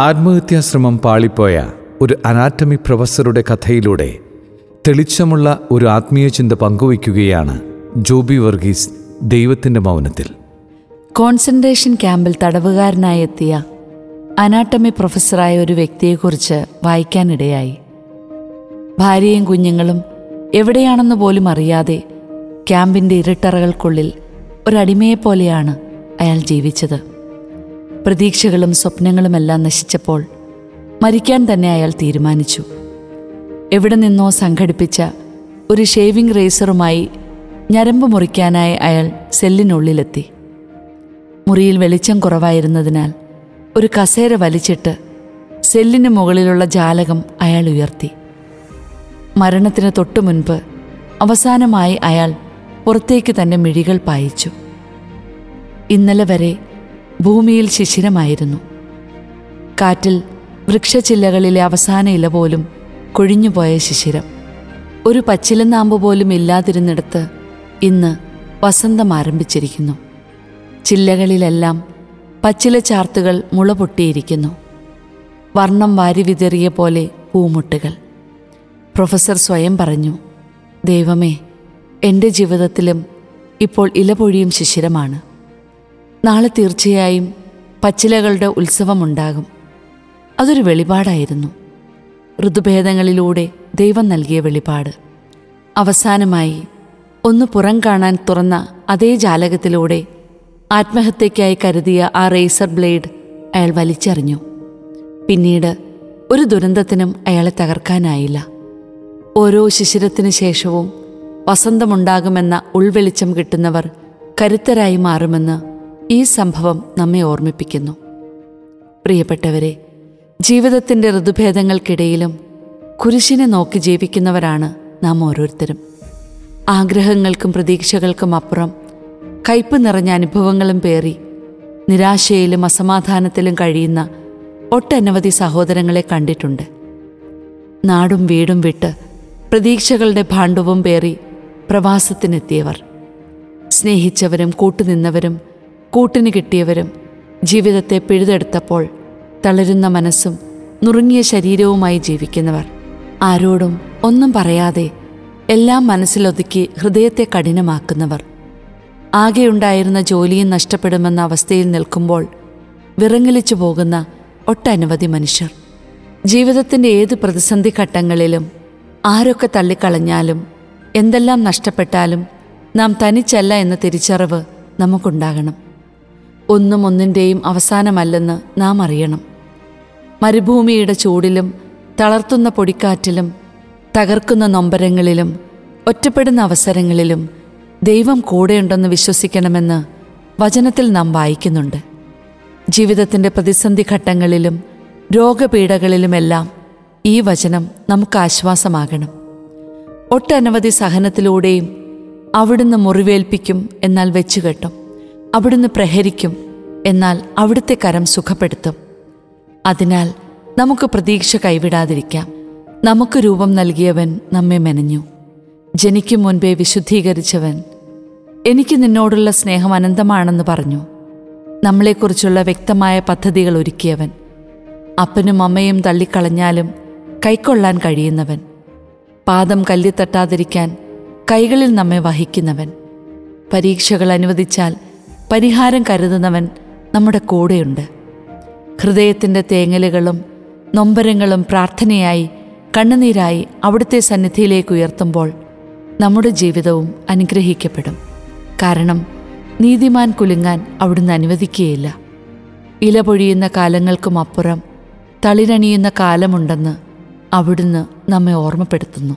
ആത്മഹത്യാശ്രമം പാളിപ്പോയ ഒരു അനാറ്റമി പ്രൊഫസറുടെ കഥയിലൂടെ തെളിച്ചമുള്ള ഒരു ആത്മീയ ചിന്ത പങ്കുവയ്ക്കുകയാണ് ജോബി വർഗീസ് ദൈവത്തിന്റെ മൗനത്തിൽ. കോൺസെൻട്രേഷൻ ക്യാമ്പിൽ തടവുകാരനായി എത്തിയ അനാട്ടമി പ്രൊഫസറായ ഒരു വ്യക്തിയെക്കുറിച്ച് വായിക്കാനിടയായി. ഭാര്യയും കുഞ്ഞുങ്ങളും എവിടെയാണെന്ന് പോലും അറിയാതെ ക്യാമ്പിന്റെ ഇരുട്ടറകൾക്കുള്ളിൽ ഒരടിമയെപ്പോലെയാണ് അയാൾ ജീവിച്ചത്. പ്രതീക്ഷകളും സ്വപ്നങ്ങളുമെല്ലാം നശിച്ചപ്പോൾ മരിക്കാൻ തന്നെ അയാൾ തീരുമാനിച്ചു. എവിടെ നിന്നോ സംഘടിപ്പിച്ച ഒരു ഷേവിംഗ് റേസറുമായി ഞരമ്പ് മുറിക്കാനായി അയാൾ സെല്ലിനുള്ളിലെത്തി. മുറിയിൽ വെളിച്ചം കുറവായിരുന്നതിനാൽ ഒരു കസേര വലിച്ചിട്ട് സെല്ലിന് മുകളിലുള്ള ജാലകം അയാൾ ഉയർത്തി. മരണത്തിന് തൊട്ടു മുൻപ് അവസാനമായി അയാൾ പുറത്തേക്ക് തന്റെ മിഴികൾ പായിച്ചു. ഇന്നലെ വരെ ഭൂമിയിൽ ശിശിരമായിരുന്നു. കാറ്റിൽ വൃക്ഷച്ചില്ലകളിലെ അവസാന ഇല പോലും കൊഴിഞ്ഞുപോയ ശിശിരം. ഒരു പച്ചിലനാമ്പ് പോലും ഇല്ലാതിരുന്നിടത്ത് ഇന്ന് വസന്തം ആരംഭിച്ചിരിക്കുന്നു. ചില്ലകളിലെല്ലാം പച്ചില ചാർത്തുകൾ മുള പൊട്ടിയിരിക്കുന്നു. വർണം വാരി വിതറിയ പോലെ പൂമുട്ടുകൾ. പ്രൊഫസർ സ്വയം പറഞ്ഞു ദൈവമേ എന്റെ ജീവിതത്തിലും ഇപ്പോൾ ഇലപൊഴിയും ശിശിരമാണ്. നാളെ തീർച്ചയായും പച്ചിലകളുടെ ഉത്സവമുണ്ടാകും. അതൊരു വെളിപാടായിരുന്നു. ഋതുഭേദങ്ങളിലൂടെ ദൈവം നൽകിയ വെളിപാട്. അവസാനമായി ഒന്ന് പുറം കാണാൻ തുറന്ന അതേ ജാലകത്തിലൂടെ ആത്മഹത്യയ്ക്കായി കരുതിയ ആ റേസർ ബ്ലേഡ് അയാൾ വലിച്ചെറിഞ്ഞു. പിന്നീട് ഒരു ദുരന്തത്തിനും അയാളെ തകർക്കാനായില്ല. ഓരോ ശിശിരത്തിനു ശേഷവും വസന്തമുണ്ടാകുമെന്ന ഉൾവെളിച്ചം കിട്ടുന്നവർ കരുത്തരായി മാറുമെന്ന് ഈ സംഭവം നമ്മെ ഓർമ്മിപ്പിക്കുന്നു. പ്രിയപ്പെട്ടവരെ ജീവിതത്തിന്റെ ഋതുഭേദങ്ങൾക്കിടയിലും കുരിശിനെ നോക്കി ജീവിക്കുന്നവരാണ് നാം ഓരോരുത്തരും. ആഗ്രഹങ്ങൾക്കും പ്രതീക്ഷകൾക്കും അപ്പുറം കയ്പ് നിറഞ്ഞ അനുഭവങ്ങളും പേറി നിരാശയിലും അസമാധാനത്തിലും കഴിയുന്ന ഒട്ടനവധി സഹോദരങ്ങളെ കണ്ടിട്ടുണ്ട്. നാടും വീടും വിട്ട് പ്രതീക്ഷകളുടെ ഭാണ്ഡവും പേറി പ്രവാസത്തിനെത്തിയവർ. സ്നേഹിച്ചവരും കൂട്ടുനിന്നവരും കൂട്ടിന് കിട്ടിയവരും ജീവിതത്തെ പിഴുതെടുത്തപ്പോൾ തളരുന്ന മനസ്സും നുറുങ്ങിയ ശരീരവുമായി ജീവിക്കുന്നവർ. ആരോടും ഒന്നും പറയാതെ എല്ലാം മനസ്സിലൊതുക്കി ഹൃദയത്തെ കഠിനമാക്കുന്നവർ. ആകെയുണ്ടായിരുന്ന ജോലിയും നഷ്ടപ്പെടുമെന്ന അവസ്ഥയിൽ നിൽക്കുമ്പോൾ വിറങ്ങലിച്ചു പോകുന്ന ഒട്ടനവധി മനുഷ്യർ. ജീവിതത്തിന്റെ ഏത് പ്രതിസന്ധി ഘട്ടങ്ങളിലും ആരൊക്കെ തള്ളിക്കളഞ്ഞാലും എന്തെല്ലാം നഷ്ടപ്പെട്ടാലും നാം തനിച്ചല്ല എന്ന തിരിച്ചറിവ് നമുക്കുണ്ടാകണം. ഒന്നും ഒന്നിന്റെയും അവസാനമല്ലെന്ന് നാം അറിയണം. മരുഭൂമിയുടെ ചൂടിലും തളർത്തുന്ന പൊടിക്കാറ്റിലും തകർക്കുന്ന നൊമ്പരങ്ങളിലും ഒറ്റപ്പെടുന്ന അവസരങ്ങളിലും ദൈവം കൂടെയുണ്ടെന്ന് വിശ്വസിക്കണമെന്ന് വചനത്തിൽ നാം വായിക്കുന്നുണ്ട്. ജീവിതത്തിന്റെ പ്രതിസന്ധി ഘട്ടങ്ങളിലും രോഗപീഠകളിലുമെല്ലാം ഈ വചനം നമുക്ക് ആശ്വാസമാകണം. ഒട്ടനവധി സഹനത്തിലൂടെയും അവിടുന്ന് മുറിവേൽപ്പിക്കും എന്നാൽ വെച്ചുകെട്ടും. അവിടുന്ന് പ്രഹരിക്കും എന്നാൽ അവിടുത്തെ കരം സുഖപ്പെടുത്തും. അതിനാൽ നമുക്ക് പ്രതീക്ഷ കൈവിടാതിരിക്കാം. നമുക്ക് രൂപം നൽകിയവൻ നമ്മെ മെനഞ്ഞു. ജനിക്കും മുൻപേ വിശുദ്ധീകരിച്ചവൻ എനിക്ക് നിന്നോടുള്ള സ്നേഹം അനന്തമാണെന്ന് പറഞ്ഞു. നമ്മളെക്കുറിച്ചുള്ള വ്യക്തമായ പദ്ധതികൾ ഒരുക്കിയവൻ അപ്പനും അമ്മയും തള്ളിക്കളഞ്ഞാലും കൈക്കൊള്ളാൻ കഴിയുന്നവൻ. പാദം കല്ലിത്തട്ടാതിരിക്കാൻ കൈകളിൽ നമ്മെ വഹിക്കുന്നവൻ. പരീക്ഷകൾ അനുവദിച്ചാൽ പരിഹാരം കരുതുന്നവൻ നമ്മുടെ കൂടെയുണ്ട്. ഹൃദയത്തിന്റെ തേങ്ങലുകളും നൊമ്പരങ്ങളും പ്രാർത്ഥനയായി കണ്ണുനീരായി അവിടുത്തെ സന്നിധിയിലേക്ക് ഉയർത്തുമ്പോൾ നമ്മുടെ ജീവിതവും അനുഗ്രഹിക്കപ്പെടും. കാരണം നീതിമാൻ കുലുങ്ങാൻ അവിടുന്ന് അനുവദിക്കുകയില്ല. ഇല പൊഴിയുന്ന കാലങ്ങൾക്കും അപ്പുറം തളിരണിയുന്ന കാലമുണ്ടെന്ന് അവിടുന്ന് നമ്മെ ഓർമ്മപ്പെടുത്തുന്നു.